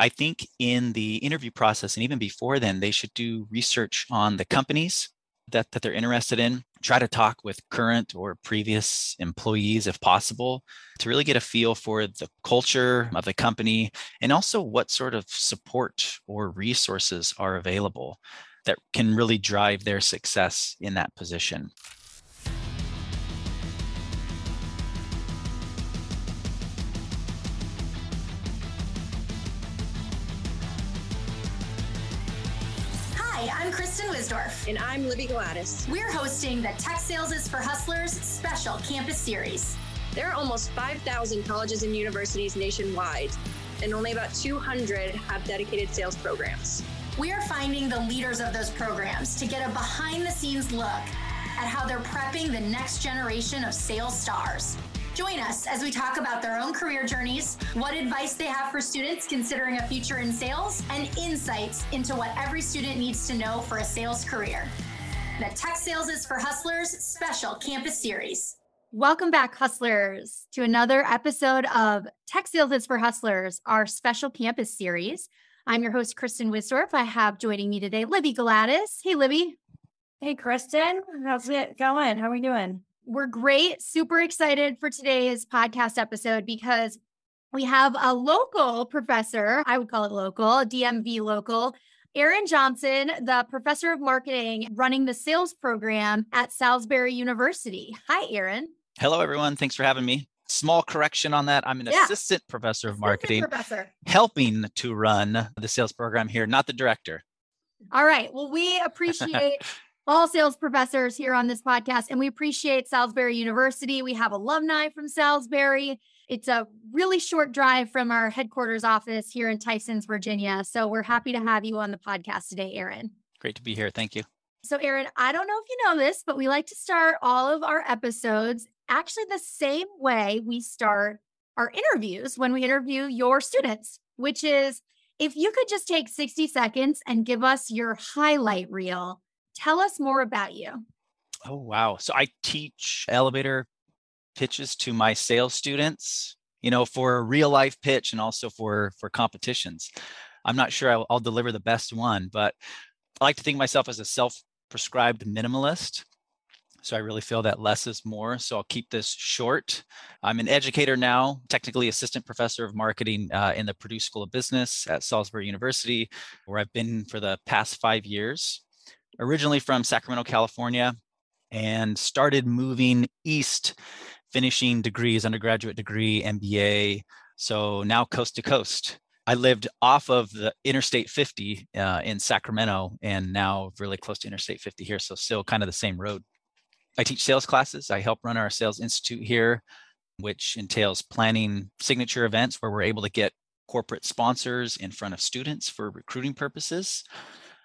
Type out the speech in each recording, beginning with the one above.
I think in the interview process and even before then, they should do research on the companies that, that they're interested in. Try to talk with current or previous employees if possible to really get a feel for the culture of the company and also what sort of support or resources are available that can really drive their success in that position. And I'm Libby Gladys. We're hosting the Tech Sales is for Hustlers special campus series. There are almost 5,000 colleges and universities nationwide, and only about 200 have dedicated sales programs. We are finding the leaders of those programs to get a behind the scenes look at how they're prepping the next generation of sales stars. Join us as we talk about their own career journeys, what advice they have for students considering a future in sales, and insights into what every student needs to know for a sales career. The Tech Sales is for Hustlers special campus series. Welcome back, Hustlers, to another episode of Tech Sales is for Hustlers, our special campus series. I'm your host, Kristen Wisdorf. I have joining me today Libby Gladys. Hey, Libby. Hey, Kristen. How's it going? How are we doing? We're great, super excited for today's podcast episode because we have a local professor, I would call it local, DMV local, Aaron Johnson, the professor of marketing running the sales program at Salisbury University. Hi, Aaron. Hello, everyone. Thanks for having me. Small correction on that. I'm an yeah. assistant professor of assistant marketing, professor. helping to run the sales program here, not the director. All right. Well, we appreciate all sales professors here on this podcast, and we appreciate Salisbury University. We have alumni from Salisbury. It's a really short drive from our headquarters office here in Tysons, Virginia. So we're happy to have you on the podcast today, Aaron. Great to be here. Thank you. So, Aaron, I don't know if you know this, but we like to start all of our episodes actually the same way we start our interviews when we interview your students, which is if you could just take 60 seconds and give us your highlight reel Tell us more about you. Oh, wow. So I teach elevator pitches to my sales students, you know, for a real life pitch and also for for competitions. I'm not sure I'll, I'll deliver the best one, but I like to think of myself as a self-prescribed minimalist. So I really feel that less is more. So I'll keep this short. I'm an educator now, technically assistant professor of marketing uh, in the Perdue School of Business at Salisbury University, where I've been for the past five years originally from Sacramento, California, and started moving east, finishing degrees, undergraduate degree, MBA. So now coast to coast. I lived off of the Interstate 50 uh, in Sacramento and now really close to Interstate 50 here. So still kind of the same road. I teach sales classes. I help run our sales institute here, which entails planning signature events where we're able to get corporate sponsors in front of students for recruiting purposes.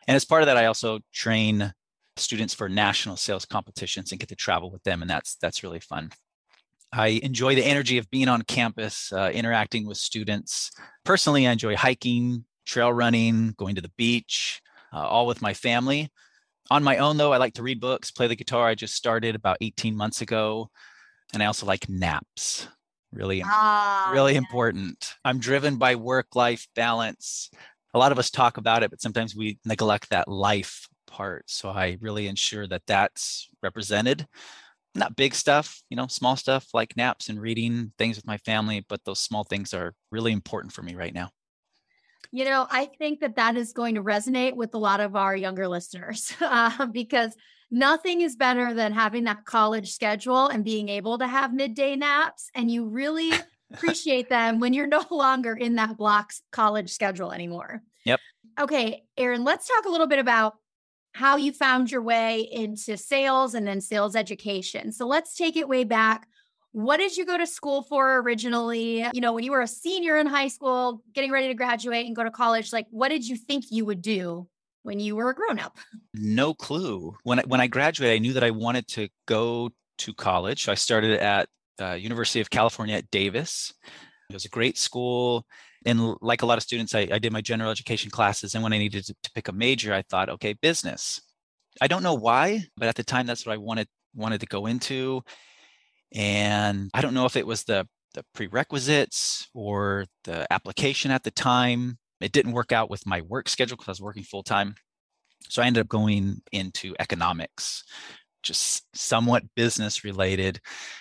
And as part of that, I also train students for national sales competitions and get to travel with them, and that's that's really fun. I enjoy the energy of being on campus, uh, interacting with students. Personally, I enjoy hiking, trail running, going to the beach, uh, all with my family. On my own, though, I like to read books, play the guitar. I just started about 18 months ago. And I also like naps. Really, ah, really yeah. important. I'm driven by work life balance a lot of us talk about it, but sometimes we neglect that life part. So I really ensure that that's represented. Not big stuff, you know, small stuff like naps and reading things with my family, but those small things are really important for me right now. You know, I think that that is going to resonate with a lot of our younger listeners uh, because nothing is better than having that college schedule and being able to have midday naps. And you really appreciate them when you're no longer in that block college schedule anymore. Yep. Okay, Aaron, let's talk a little bit about how you found your way into sales and then sales education. So let's take it way back. What did you go to school for originally? You know, when you were a senior in high school, getting ready to graduate and go to college, like what did you think you would do when you were a grown up? No clue. When I, when I graduated, I knew that I wanted to go to college. So I started at uh, University of California at Davis. It was a great school. And like a lot of students, I, I did my general education classes. And when I needed to, to pick a major, I thought, okay, business. I don't know why, but at the time, that's what I wanted wanted to go into. And I don't know if it was the the prerequisites or the application at the time. it didn't work out with my work schedule because I was working full time. So I ended up going into economics, just somewhat business related.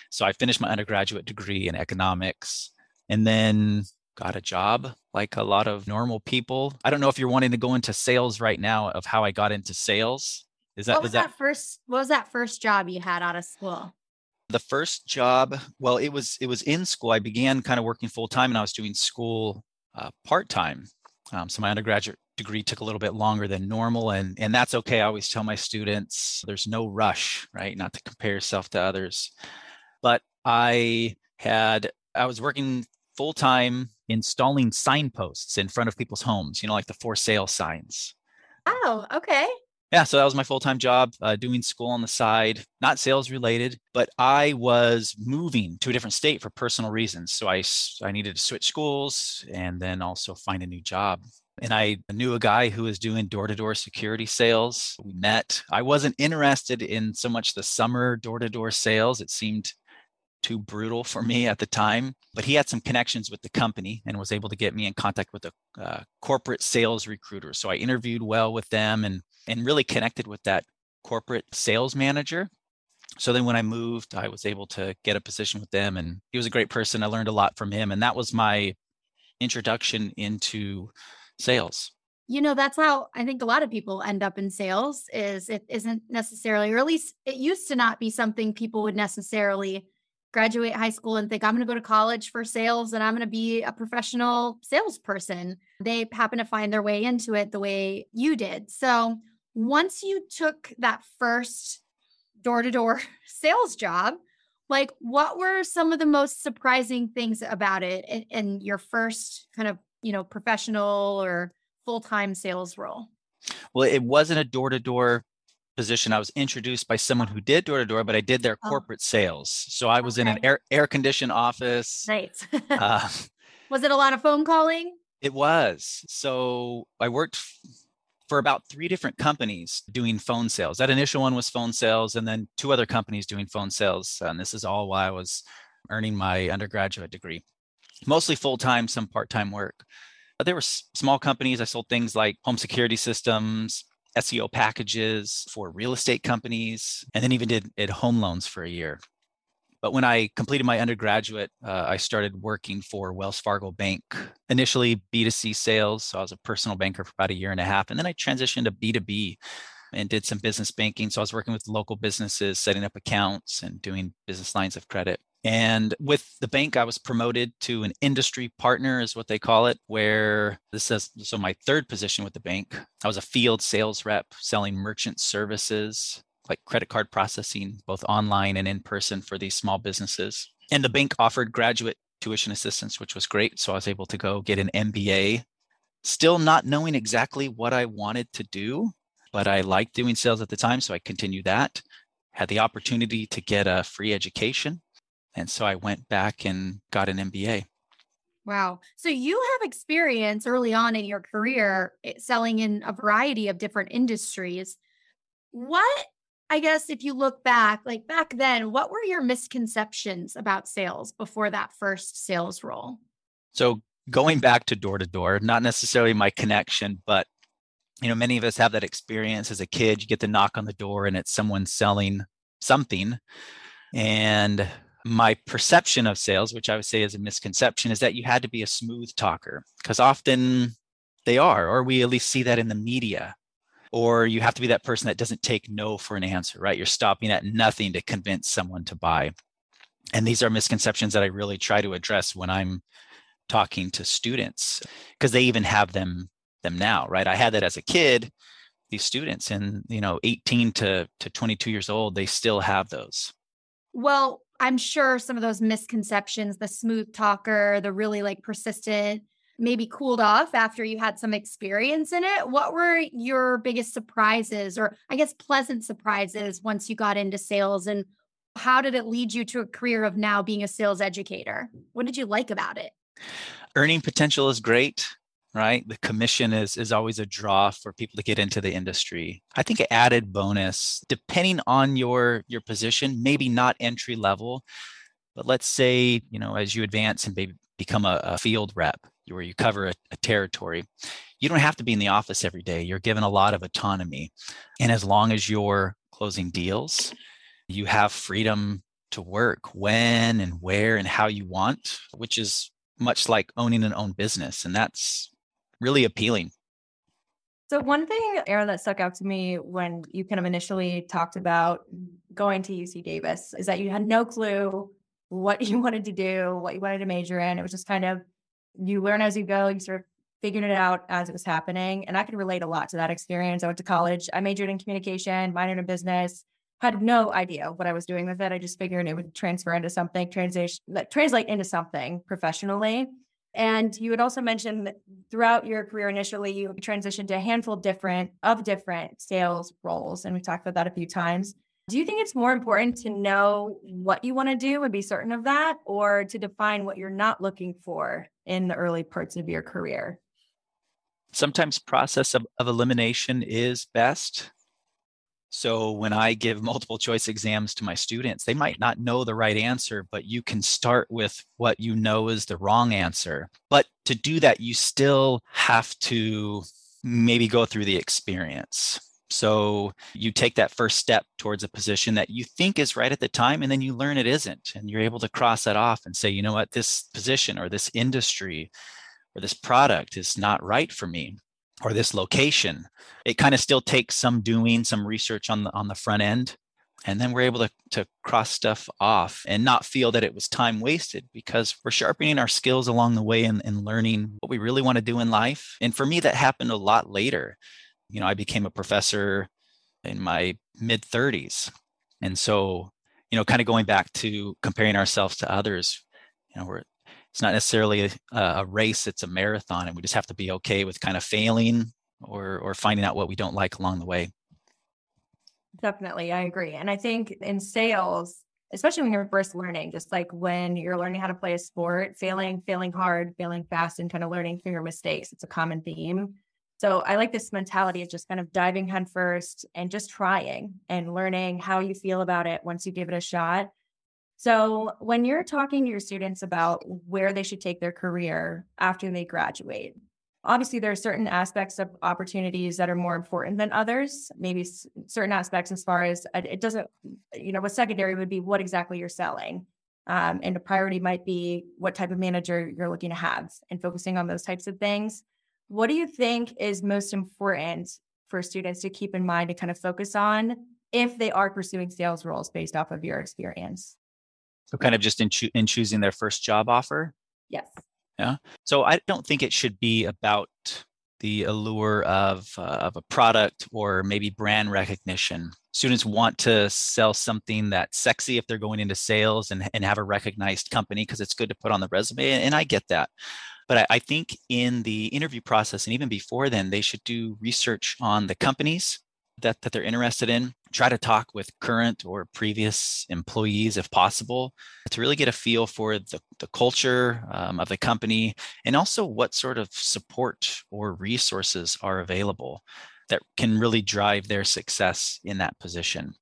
So I finished my undergraduate degree in economics and then got a job like a lot of normal people. I don't know if you're wanting to go into sales right now of how I got into sales. Is that what was that, that first what was that first job you had out of school? the first job? Well, it was it was in school. I began kind of working full time and I was doing school uh, part time. Um, so my undergraduate degree took a little bit longer than normal and and that's okay. I always tell my students there's no rush, right? Not to compare yourself to others. But I had I was working full time installing signposts in front of people's homes, you know, like the for sale signs. Oh, okay. Yeah, so that was my full time job, uh, doing school on the side, not sales related, but I was moving to a different state for personal reasons. So I, I needed to switch schools and then also find a new job. And I knew a guy who was doing door to door security sales. We met. I wasn't interested in so much the summer door to door sales, it seemed too brutal for me at the time. But he had some connections with the company and was able to get me in contact with a uh, corporate sales recruiter. So I interviewed well with them and and really connected with that corporate sales manager. So then when I moved, I was able to get a position with them and he was a great person. I learned a lot from him and that was my introduction into sales you know that's how i think a lot of people end up in sales is it isn't necessarily or at least it used to not be something people would necessarily graduate high school and think I'm going to go to college for sales and I'm going to be a professional salesperson. They happen to find their way into it the way you did. So, once you took that first door-to-door sales job, like what were some of the most surprising things about it in, your first kind of, you know, professional or full-time sales role? Well, it wasn't a door-to-door position. I was introduced by someone who did door to door, but I did their oh. corporate sales. So I was okay. in an air air conditioned office. Nice. uh, was it a lot of phone calling? It was. So I worked for about three different companies doing phone sales. That initial one was phone sales, and then two other companies doing phone sales. And this is all while I was earning my undergraduate degree. Mostly full time, some part time work. But there were small companies. I sold things like home security systems, SEO packages for real estate companies, and then even did, did home loans for a year. But when I completed my undergraduate, uh, I started working for Wells Fargo Bank. Initially B2C sales. So I was a personal banker for about a year and a half. And then I transitioned to B2B and did some business banking. So I was working with local businesses, setting up accounts and doing business lines of credit. And with the bank, I was promoted to an industry partner, is what they call it, where this is so my third position with the bank. I was a field sales rep selling merchant services like credit card processing, both online and in person for these small businesses. And the bank offered graduate tuition assistance, which was great. So I was able to go get an MBA, still not knowing exactly what I wanted to do, but I liked doing sales at the time. So I continued that. Had the opportunity to get a free education and so I went back and got an MBA. Wow. So you have experience early on in your career eh, selling in a variety of different industries. What, I guess, if you look back, like back then, what were your misconceptions about sales before that first sales role? So going back to door to door, not necessarily my connection, but you know, many of us have that experience as a kid. You get the knock on the door and it's someone selling something. And my perception of sales, which I would say is a misconception, is that you had to be a smooth talker because often they are, or we at least see that in the media. Or you have to be that person that doesn't take no for an answer, right? You're stopping at nothing to convince someone to buy. And these are misconceptions that I really try to address when I'm talking to students because they even have them them now, right? I had that as a kid. These students and you know 18 to to 22 years old, they still have those. Well, I'm sure some of those misconceptions, the smooth talker, the really like persistent, maybe cooled off after you had some experience in it. What were your biggest surprises, or I guess pleasant surprises, once you got into sales? And how did it lead you to a career of now being a sales educator? What did you like about it? Earning potential is great right the commission is is always a draw for people to get into the industry i think added bonus depending on your your position maybe not entry level but let's say you know as you advance and maybe become a, a field rep where you cover a, a territory, you don't have to be in the office every day. You're given a lot of autonomy. And as long as you're closing deals, you have freedom to work when and where and how you want, which is much like owning an own business. And that's really appealing. So one thing, Aaron, that stuck out to me when you kind of initially talked about going to UC Davis is that you had no clue what you wanted to do, what you wanted to major in. It was just kind of you learn as you go, you sort of figured it out as it was happening. And I can relate a lot to that experience. I went to college, I majored in communication, minored in business, had no idea what I was doing with it. I just figured it would transfer into something, translate into something professionally. And you had also mentioned that throughout your career initially, you transitioned to a handful of different of different sales roles. And we talked about that a few times. Do you think it's more important to know what you want to do and be certain of that, or to define what you're not looking for in the early parts of your career? Sometimes process of, of elimination is best. So when I give multiple choice exams to my students, they might not know the right answer, but you can start with what you know is the wrong answer. But to do that, you still have to maybe go through the experience. So you take that first step towards a position that you think is right at the time, and then you learn it isn't. And you're able to cross that off and say, you know what, this position or this industry or this product is not right for me or this location. It kind of still takes some doing, some research on the on the front end. And then we're able to, to cross stuff off and not feel that it was time wasted because we're sharpening our skills along the way and, and learning what we really want to do in life. And for me, that happened a lot later you know, I became a professor in my mid 30s. And so, you know, kind of going back to comparing ourselves to others, you know, we're, it's not necessarily a, a race, it's a marathon. And we just have to be okay with kind of failing or, or finding out what we don't like along the way. Definitely. I agree. And I think in sales, especially when you're first learning, just like when you're learning how to play a sport, failing, failing hard, failing fast, and kind of learning through your mistakes, it's a common theme. So I like this mentality of just kind of diving headfirst and just trying and learning how you feel about it once you give it a shot. So when you're talking to your students about where they should take their career after they graduate, obviously there are certain aspects of opportunities that are more important than others maybe certain aspects as far as uh, it doesn't you know what secondary would be what exactly you're selling um, and a priority might be what type of manager you're looking to have and focusing on those types of things what do you think is most important for students to keep in mind to kind of focus on if they are pursuing sales roles based off of your experience? So, kind of just in, cho- in choosing their first job offer? Yes. Yeah. So, I don't think it should be about the allure of, uh, of a product or maybe brand recognition. Students want to sell something that's sexy if they're going into sales and, and have a recognized company because it's good to put on the resume. And, and I get that. But I, I think in the interview process and even before then, they should do research on the companies that, that they're interested in. Try to talk with current or previous employees if possible to really get a feel for the, the culture um, of the company and also what sort of support or resources are available that can really drive their success in that position.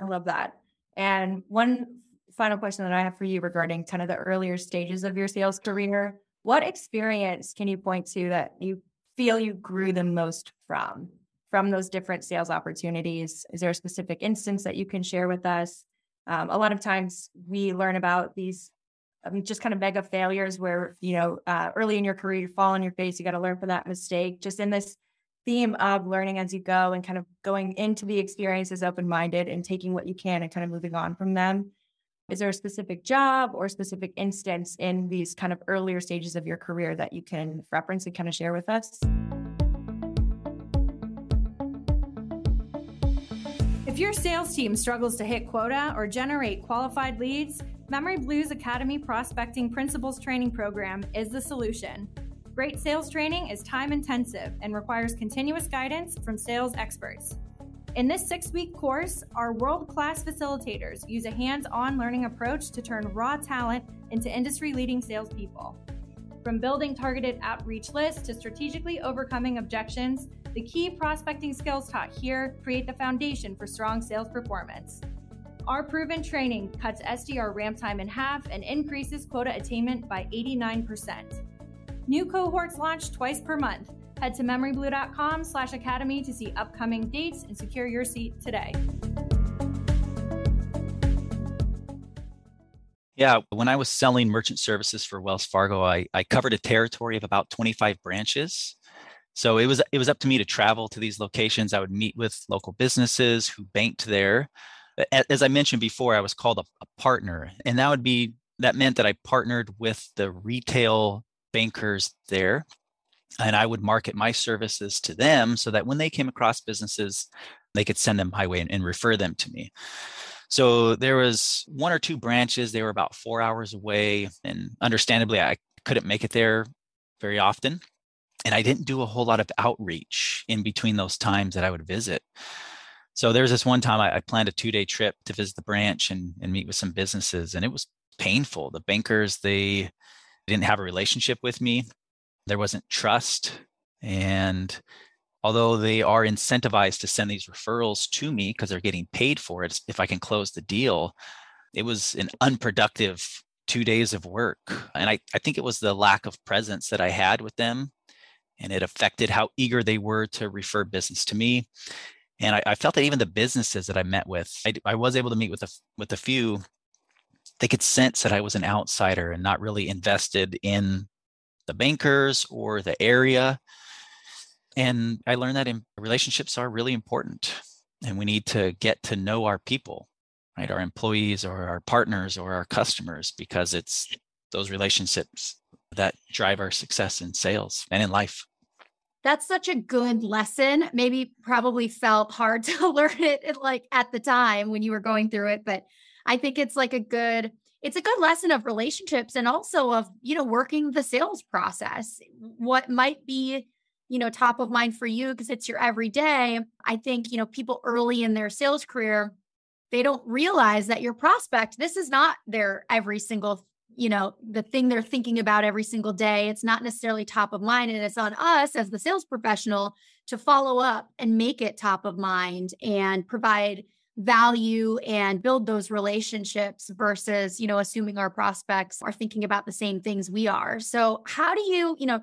I love that. And one final question that I have for you regarding kind of the earlier stages of your sales career what experience can you point to that you feel you grew the most from from those different sales opportunities? Is there a specific instance that you can share with us? Um, a lot of times we learn about these um, just kind of mega failures where you know uh, early in your career you fall on your face you got to learn from that mistake just in this theme of learning as you go and kind of going into the experiences open-minded and taking what you can and kind of moving on from them is there a specific job or specific instance in these kind of earlier stages of your career that you can reference and kind of share with us? If your sales team struggles to hit quota or generate qualified leads, memoryBlue's Academy Prospecting Principles Training Program is the solution. Great sales training is time intensive and requires continuous guidance from sales experts. In this six week course, our world class facilitators use a hands on learning approach to turn raw talent into industry leading salespeople. From building targeted outreach lists to strategically overcoming objections, the key prospecting skills taught here create the foundation for strong sales performance. Our proven training cuts SDR ramp time in half and increases quota attainment by 89%. New cohorts launch twice per month. Head to memoryblue.com slash academy to see upcoming dates and secure your seat today. Yeah, when I was selling merchant services for Wells Fargo, I, I covered a territory of about 25 branches. So it was it was up to me to travel to these locations. I would meet with local businesses who banked there. As I mentioned before, I was called a, a partner, and that would be that meant that I partnered with the retail bankers there and I would market my services to them so that when they came across businesses, they could send them my way and, and, refer them to me. So there was one or two branches. They were about four hours away, and understandably, I couldn't make it there very often. And I didn't do a whole lot of outreach in between those times that I would visit. So there was this one time I, I planned a two-day trip to visit the branch and, and meet with some businesses, and it was painful. The bankers they didn't have a relationship with me there wasn't trust. And although they are incentivized to send these referrals to me because they're getting paid for it, if I can close the deal, it was an unproductive two days of work. And I, I think it was the lack of presence that I had with them. And it affected how eager they were to refer business to me. And I, I felt that even the businesses that I met with, I, I was able to meet with a, with a few, they could sense that I was an outsider and not really invested in the bankers or the area. And I learned that relationships are really important and we need to get to know our people, right? Our employees or our partners or our customers, because it's those relationships that drive our success in sales and in life. That's such a good lesson. Maybe probably felt hard to learn it like at the time when you were going through it, but I think it's like a good it's a good lesson of relationships and also of you know working the sales process what might be you know top of mind for you because it's your everyday i think you know people early in their sales career they don't realize that your prospect this is not their every single you know the thing they're thinking about every single day it's not necessarily top of mind and it's on us as the sales professional to follow up and make it top of mind and provide value and build those relationships versus you know assuming our prospects are thinking about the same things we are. So how do you you know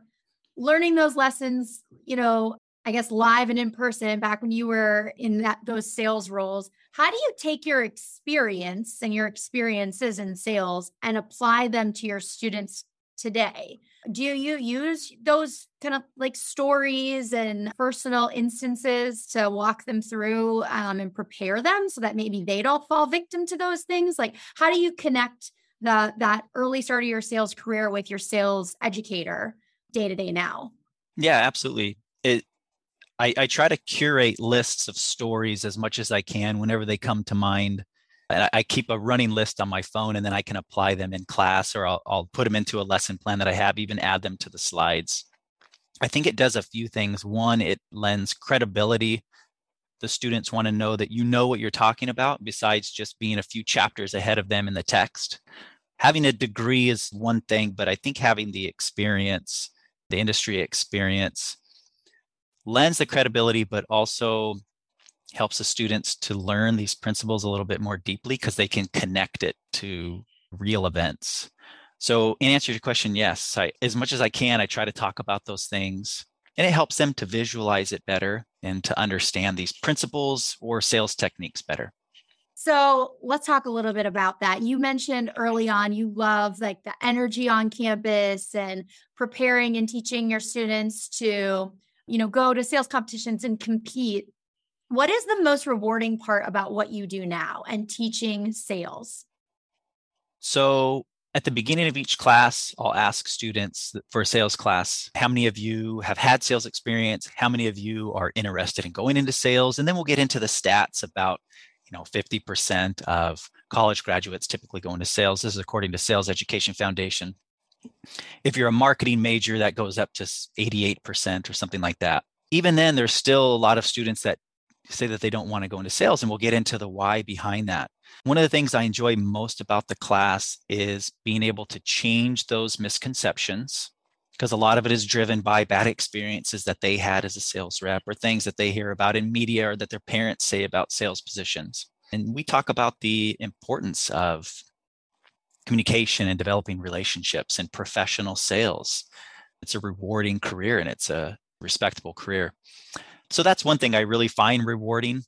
learning those lessons you know i guess live and in person back when you were in that those sales roles how do you take your experience and your experiences in sales and apply them to your students today do you use those kind of like stories and personal instances to walk them through um, and prepare them so that maybe they don't fall victim to those things? Like, how do you connect the that early start of your sales career with your sales educator day to day now? Yeah, absolutely. It I, I try to curate lists of stories as much as I can whenever they come to mind I, I keep a running list on my phone and then I can apply them in class or I'll, I'll put them into a lesson plan that I have, even add them to the slides. I think it does a few things. One, it lends credibility. The students want to know that you know what you're talking about, besides just being a few chapters ahead of them in the text. Having a degree is one thing, but I think having the experience, the industry experience, lends the credibility, but also helps the students to learn these principles a little bit more deeply because they can connect it to real events. So, in answer to your question, yes, I, as much as I can, I try to talk about those things, and it helps them to visualize it better and to understand these principles or sales techniques better. So let's talk a little bit about that. You mentioned early on you love like the energy on campus and preparing and teaching your students to, you know, go to sales competitions and compete. What is the most rewarding part about what you do now and teaching sales? So, at the beginning of each class, I'll ask students for a sales class, how many of you have had sales experience? How many of you are interested in going into sales? And then we'll get into the stats about, you know, 50% of college graduates typically go into sales. This is according to Sales Education Foundation. If you're a marketing major, that goes up to 88% or something like that. Even then, there's still a lot of students that say that they don't want to go into sales, and we'll get into the why behind that. One of the things I enjoy most about the class is being able to change those misconceptions because a lot of it is driven by bad experiences that they had as a sales rep or things that they hear about in media or that their parents say about sales positions. And we talk about the importance of communication and developing relationships and professional sales. it's a rewarding career and it's a respectable career. So that's one thing I really find rewarding.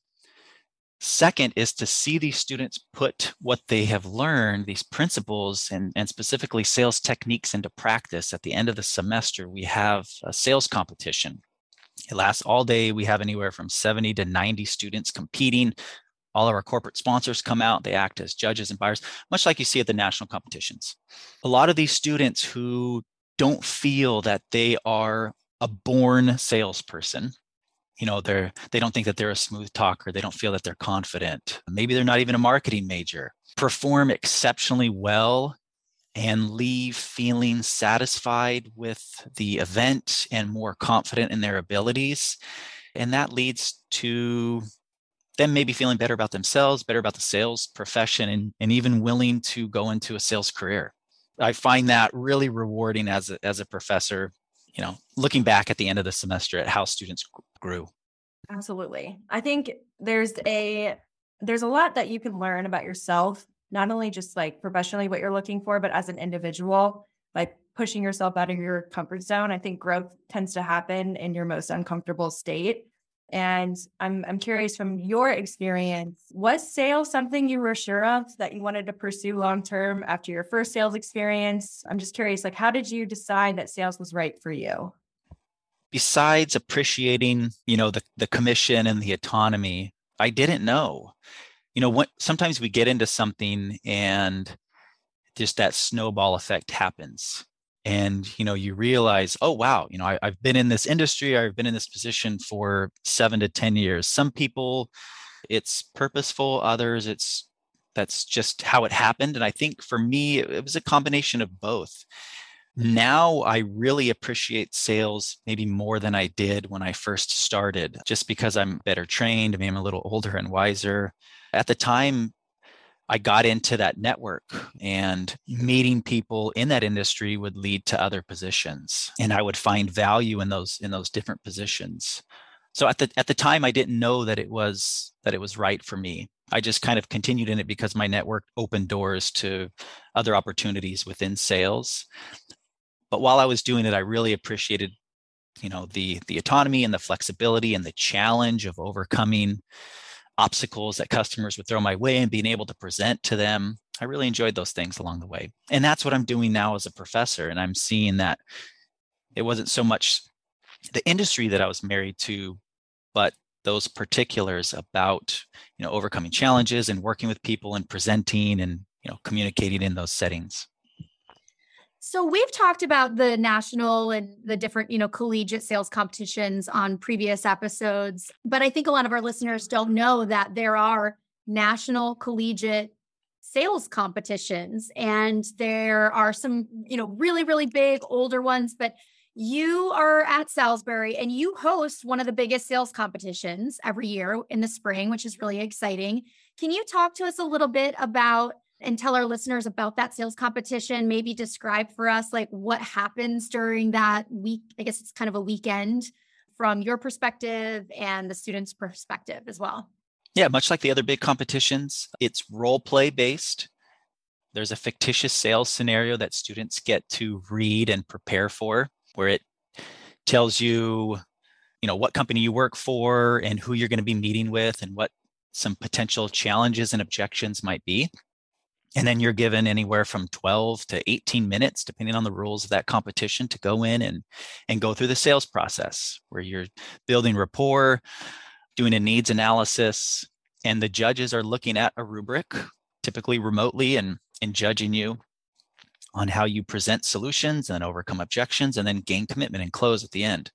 Second is to see these students put what they have learned, these principles and, and specifically sales techniques into practice. At the end of the semester, we have a sales competition. It lasts all day. We have anywhere from 70 to 90 students competing. All of our corporate sponsors come out, they act as judges and buyers, much like you see at the national competitions. A lot of these students who don't feel that they are a born salesperson you know they're they don't think that they're a smooth talker they don't feel that they're confident maybe they're not even a marketing major perform exceptionally well and leave feeling satisfied with the event and more confident in their abilities and that leads to them maybe feeling better about themselves better about the sales profession and, and even willing to go into a sales career. I find that really rewarding as a, as a professor you know looking back at the end of the semester at how students grew. Absolutely. I think there's a there's a lot that you can learn about yourself not only just like professionally what you're looking for but as an individual by pushing yourself out of your comfort zone. I think growth tends to happen in your most uncomfortable state and I'm I'm curious from your experience, was sales something you were sure of that you wanted to pursue long term after your first sales experience? I'm just curious, like how did you decide that sales was right for you? Besides appreciating, you know, the the commission and the autonomy, I didn't know. You know, what sometimes we get into something and just that snowball effect happens and you know you realize oh wow you know I, have been in this industry i've been in this position for seven to ten years. Some people it's purposeful others it's that's just how it happened and i think for me it, it was a combination of both. Mm-hmm. Now i really appreciate sales maybe more than i did when i first started just because i'm better trained i mean i'm a little older and wiser. At the time I got into that network and meeting people in that industry would lead to other positions and I would find value in those in those different positions. So at the at the time I didn't know that it was that it was right for me. I just kind of continued in it because my network opened doors to other opportunities within sales. But while I was doing it I really appreciated you know the the autonomy and the flexibility and the challenge of overcoming obstacles that customers would throw my way and being able to present to them. I really enjoyed those things along the way. And that's what I'm doing now as a professor. And I'm seeing that it wasn't so much the industry that I was married to, but those particulars about you know overcoming challenges and working with people and presenting and you know communicating in those settings so we've talked about the national and the different, you know, collegiate sales competitions on previous episodes, but I think a lot of our listeners don't know that there are national collegiate sales competitions and there are some, you know, really really big older ones, but you are at Salisbury and you host one of the biggest sales competitions every year in the spring, which is really exciting. Can you talk to us a little bit about and tell our listeners about that sales competition? Maybe describe for us like what happens during that week. I guess it's kind of a weekend from your perspective and the students' perspective as well. Yeah, much like the other big competitions, it's role play based. There's a fictitious sales scenario that students get to read and prepare for, where it tells you, you know, what company you work for and who you're going to be meeting with and what some potential challenges and objections might be. And then you're given anywhere from 12 to 18 minutes, depending on the rules of that competition, to go in and, and go through the sales process where you're building rapport, doing a needs analysis, and the judges are looking at a rubric, typically remotely, and, and judging you on how you present solutions and overcome objections and then gain commitment and close at the end.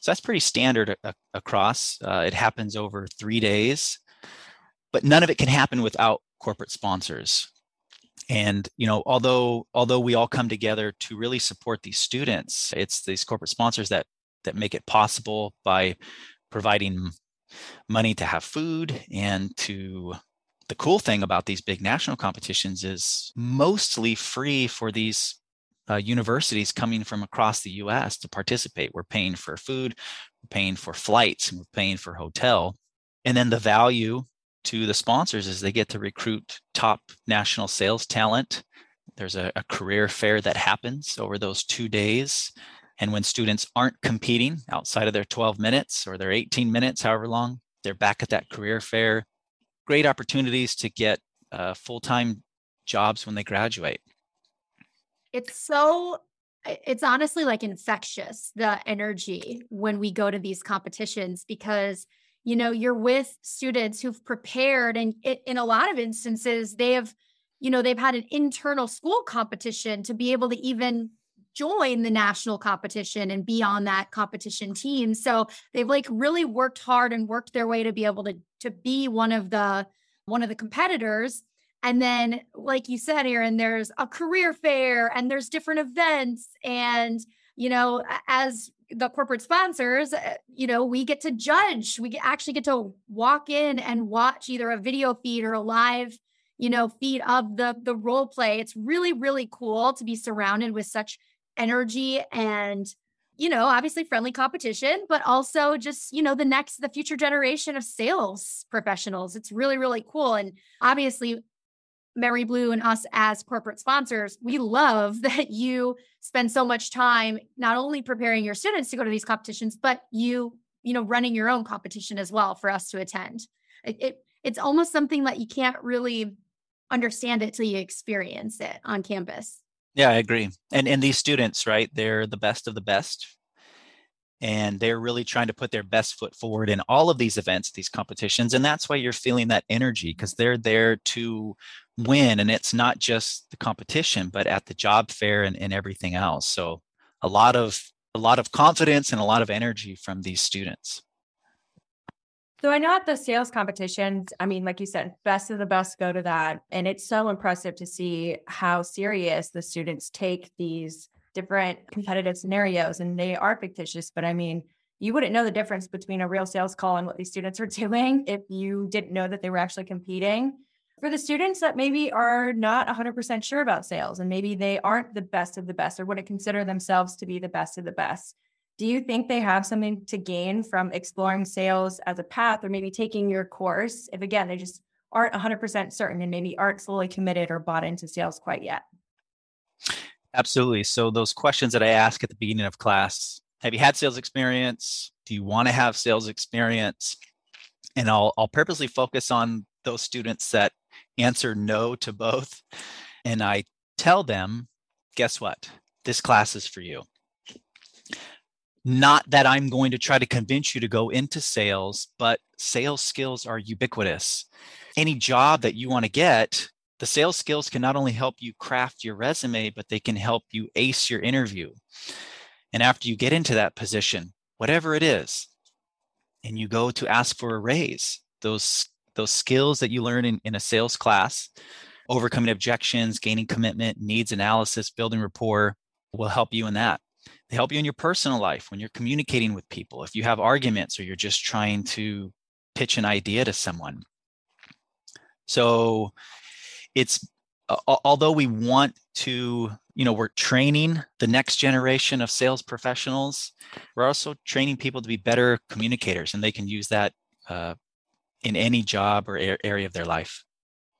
So that's pretty standard a- across. Uh, it happens over three days, but none of it can happen without corporate sponsors and you know although although we all come together to really support these students it's these corporate sponsors that that make it possible by providing money to have food and to the cool thing about these big national competitions is mostly free for these uh, universities coming from across the US to participate. We're paying for food, we're paying for flights, and we're paying for hotel. And then the value to the sponsors is they get to recruit top national sales talent. There's a, a career fair that happens over those two days. And when students aren't competing outside of their 12 minutes or their 18 minutes, however long, they're back at that career fair. Great opportunities to get uh, full time jobs when they graduate. It's so, it's honestly like infectious, the energy when we go to these competitions because you know you're with students who've prepared and it, in a lot of instances they have you know they've had an internal school competition to be able to even join the national competition and be on that competition team. So they've like really worked hard and worked their way to be able to to be one of the one of the competitors. And then like you said aaron there's a career fair and there's different events and you know as the corporate sponsors, uh, you know, we get to judge. We actually get to walk in and watch either a video feed or a live, you know, feed of the the role play. It's really really cool to be surrounded with such energy and you know, obviously friendly competition, but also just, you know, the next, the future generation of sales professionals. It's really, really cool. And obviously, memoryBlue and us as corporate sponsors, we love that you spend so much time not only preparing your students to go to these competitions, but you, you know, running your own competition as well for us to attend. It, it it's almost something that you can't really understand it till you experience it on campus. Yeah, I agree. And and these students, right? They're the best of the best and they're really trying to put their best foot forward in all of these events these competitions and that's why you're feeling that energy because they're there to win and it's not just the competition but at the job fair and, and everything else so a lot of a lot of confidence and a lot of energy from these students so I know at the sales competitions, I mean, like you said, best of the best go to that. And it's so impressive to see how serious the students take these different competitive scenarios and they are fictitious, but I mean, you wouldn't know the difference between a real sales call and what these students are doing if you didn't know that they were actually competing. For the students that maybe are not 100% sure about sales and maybe they aren't the best of the best or wouldn't consider themselves to be the best of the best, do you think they have something to gain from exploring sales as a path or maybe taking your course if, again, they just aren't 100% certain and maybe aren't fully committed or bought into sales quite yet? Absolutely. So those questions that I ask at the beginning of class, have you had sales experience? Do you want to have sales experience? And I'll I'll purposely focus on those students that answer no to both. And I tell them, guess what? This class is for you. Not that I'm going to try to convince you to go into sales, but sales skills are ubiquitous. Any job that you want to get, the sales skills can not only help you craft your resume, but they can help you ace your interview. And after you get into that position, whatever it is, and you go to ask for a raise, those those skills that you learn in, in a sales class, overcoming objections, gaining commitment, needs analysis, building rapport will help you in that. They help you in your personal life when you're communicating with people. If you have arguments or you're just trying to pitch an idea to someone. So it's although we want to you know we're training the next generation of sales professionals we're also training people to be better communicators and they can use that uh, in any job or area of their life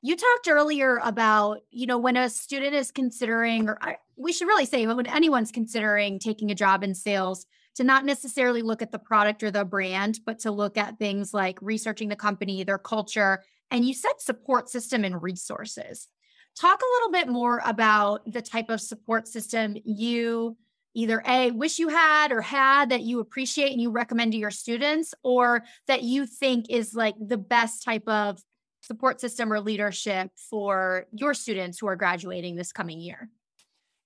you talked earlier about you know when a student is considering or I, we should really say when anyone's considering taking a job in sales to not necessarily look at the product or the brand but to look at things like researching the company their culture and you said support system and resources. Talk a little bit more about the type of support system you either A, wish you had or had that you appreciate and you recommend to your students, or that you think is like the best type of support system or leadership for your students who are graduating this coming year?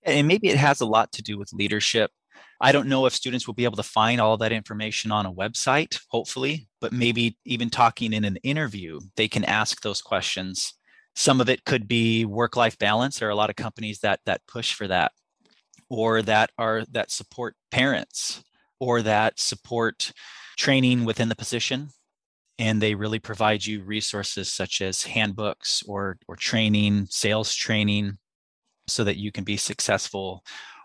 And maybe it has a lot to do with leadership. I don't know if students will be able to find all that information on a website, hopefully, but maybe even talking in an interview, they can ask those questions. Some of it could be work-life balance. There are a lot of companies that that push for that, or that are that support parents, or that support training within the position. And they really provide you resources such as handbooks or or training, sales training, so that you can be successful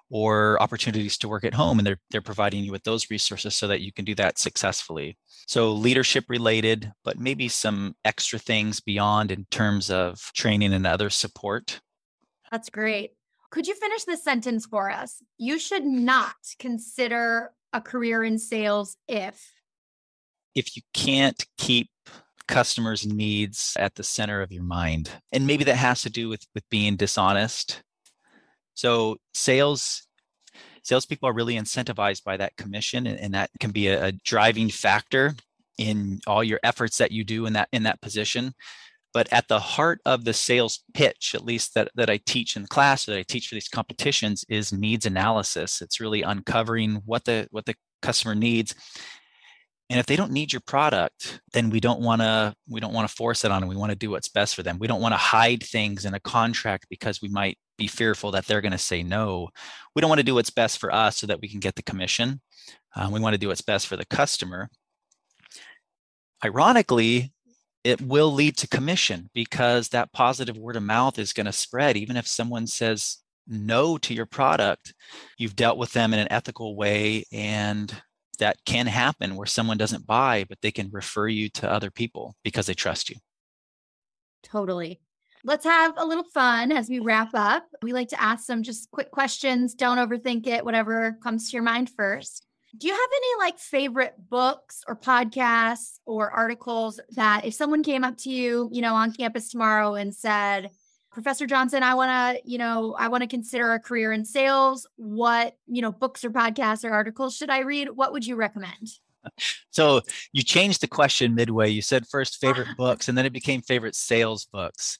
or opportunities to work at home. And they're they're providing you with those resources so that you can do that successfully. So leadership related but maybe some extra things beyond in terms of training and other support. That's great Could you finish this sentence for us? You should not consider a career in sales if if you can't keep customers' needs at the center of your mind. And maybe that has to do with with being dishonest. So sales salespeople are really incentivized by that commission, and, and that can be a, a driving factor in all your efforts that you do in that in that position. But at the heart of the sales pitch, at least that, that I teach in class, that I teach for these competitions, is needs analysis. It's really uncovering what the what the customer needs. And if they don't need your product then we don't want to we don't want to force it on them. We want to do what's best for them. We don't want to hide things in a contract because we might be fearful that they're going to say no. We don't want to do what's best for us so that we can get the commission. Um, we want to do what's best for the customer. Ironically it will lead to commission because that positive word of mouth is going to spread even if someone says no to your product you've dealt with them in an ethical way and that can happen where someone doesn't buy, but they can refer you to other people because they trust you. Totally. Let's have a little fun as we wrap up. We like to ask some just quick questions. Don't overthink it, whatever comes to your mind first. Do you have any like favorite books or podcasts or articles that if someone came up to you, you know, on campus tomorrow and said, Professor Johnson, I want to, you know, I want to consider a career in sales. What, you know, books or podcasts or articles should I read? What would you recommend? So you changed the question midway. You said first favorite books, and then it became favorite sales books.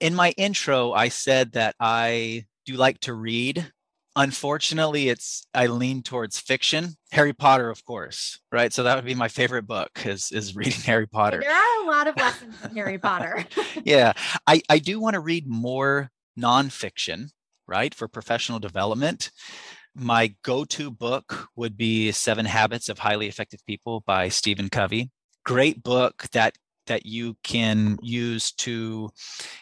In my intro, I said that I do like to read unfortunately it's i lean towards fiction. Harry potter of course right? So that would be my favorite book is is reading harry potter. There are a lot of lessons in harry potter. Yeah. I i do want to read more nonfiction right for professional development. My go-to book would be seven habits of highly effective people by stephen covey. Great book that that you can use to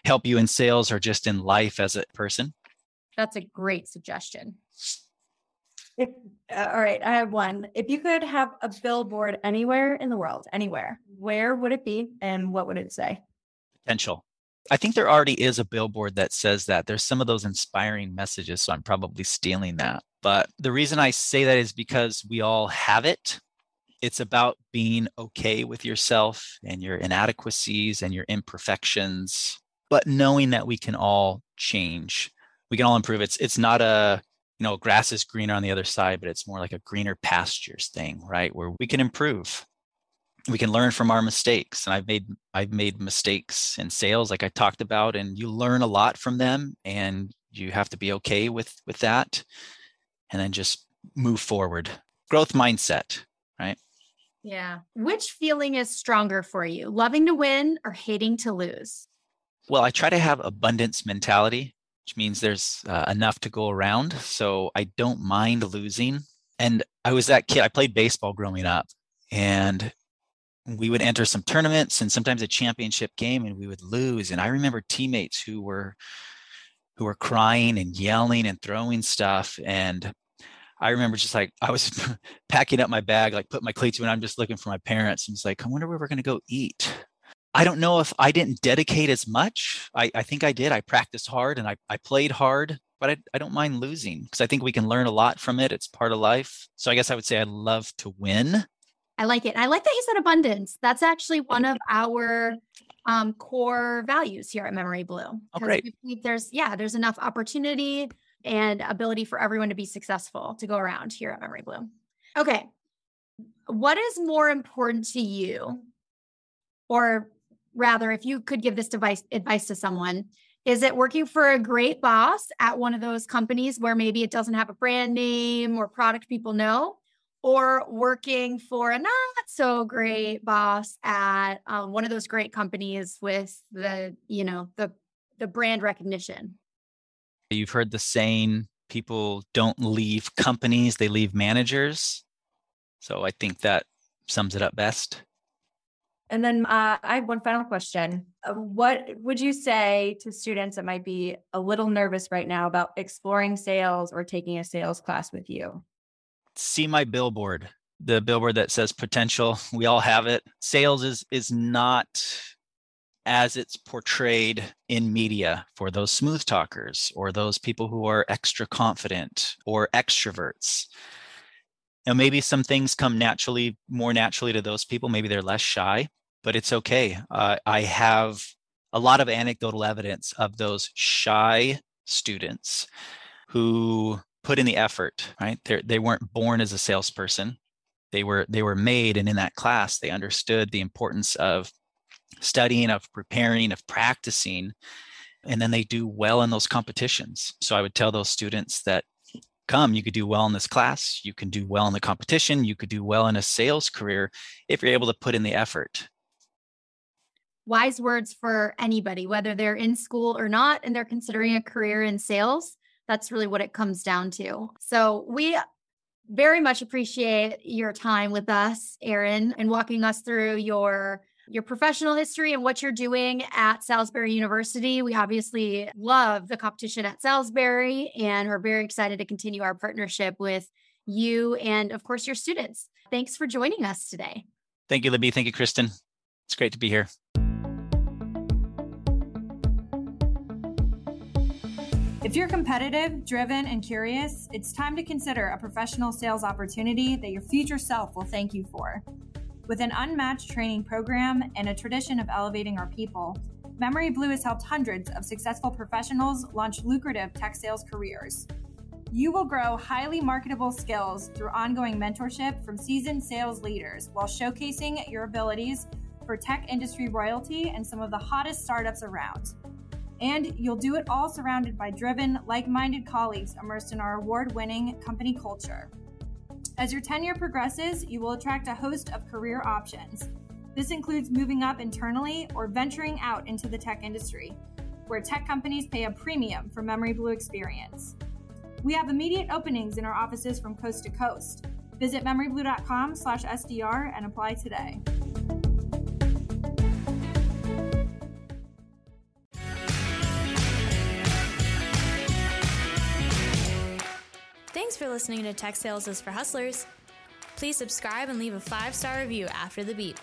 help you in sales or just in life as a person that's a great suggestion. If, uh, all right, I have one. If you could have a billboard anywhere in the world, anywhere, where would it be and what would it say? Potential. I think there already is a billboard that says that. There's some of those inspiring messages, so I'm probably stealing that. But the reason I say that is because we all have it. It's about being okay with yourself and your inadequacies and your imperfections, but knowing that we can all change we can all improve. It's it's not a you know grass is greener on the other side, but it's more like a greener pastures thing, right? Where we can improve. We can learn from our mistakes. And I've made I've made mistakes in sales, like I talked about, and you learn a lot from them, and you have to be okay with with that, and then just move forward. Growth mindset, right? Yeah. Which feeling is stronger for you, loving to win or hating to lose? Well, I try to have abundance mentality which means there's uh, enough to go around. So I don't mind losing. And I was that kid, I played baseball growing up, and we would enter some tournaments and sometimes a championship game and we would lose. And I remember teammates who were who were crying and yelling and throwing stuff. And I remember just like I was packing up my bag, like put my cleats on. I'm just looking for my parents. And it's like, I wonder where we're gonna go eat. I don't know if I didn't dedicate as much. I, I think I did. I practiced hard and I, I played hard, but I, I don't mind losing because I think we can learn a lot from it. It's part of life. So I guess I would say I love to win. I like it. I like that you said abundance. That's actually one of our um, core values here at memoryBlue. Oh, great. There's yeah, there's enough opportunity and ability for everyone to be successful to go around here at memoryBlue. Okay. What is more important to you or rather, if you could give this device advice to someone, is it working for a great boss at one of those companies where maybe it doesn't have a brand name or product people know, or working for a not so great boss at um, one of those great companies with the you know the the brand recognition? You've heard the saying, people don't leave companies, they leave managers. So I think that sums it up best. And then uh, I have one final question. Uh, what would you say to students that might be a little nervous right now about exploring sales or taking a sales class with you? See my billboard, the billboard that says potential. We all have it. Sales is is not as it's portrayed in media for those smooth talkers or those people who are extra confident or extroverts. Now, maybe some things come naturally, more naturally to those people. Maybe they're less shy, but it's okay. Uh, I have a lot of anecdotal evidence of those shy students who put in the effort, right? They're, they weren't born as a salesperson. They were they were made, and in that class, they understood the importance of studying, of preparing, of practicing, and then they do well in those competitions. So I would tell those students that come, you could do well in this class, you can do well in the competition, you could do well in a sales career if you're able to put in the effort. Wise words for anybody, whether they're in school or not, and they're considering a career in sales. That's really what it comes down to. So we very much appreciate your time with us, Erin, and walking us through your your professional history and what you're doing at Salisbury University. We obviously love the competition at Salisbury and we're very excited to continue our partnership with you and, of course, your students. Thanks for joining us today. Thank you, Libby. Thank you, Kristen. It's great to be here. If you're competitive, driven, and curious, it's time to consider a professional sales opportunity that your future self will thank you for. With an unmatched training program and a tradition of elevating our people, memoryBlue has helped hundreds of successful professionals launch lucrative tech sales careers. You will grow highly marketable skills through ongoing mentorship from seasoned sales leaders while showcasing your abilities for tech industry royalty and some of the hottest startups around. And you'll do it all surrounded by driven, like minded colleagues immersed in our award winning company culture. As your tenure progresses, you will attract a host of career options. This includes moving up internally or venturing out into the tech industry, where tech companies pay a premium for memoryBlue experience. We have immediate openings in our offices from coast to coast. Visit memoryblue.com/sdr and apply today. Thanks for listening to Tech Sales is for Hustlers. Please subscribe and leave a five star review after the beep.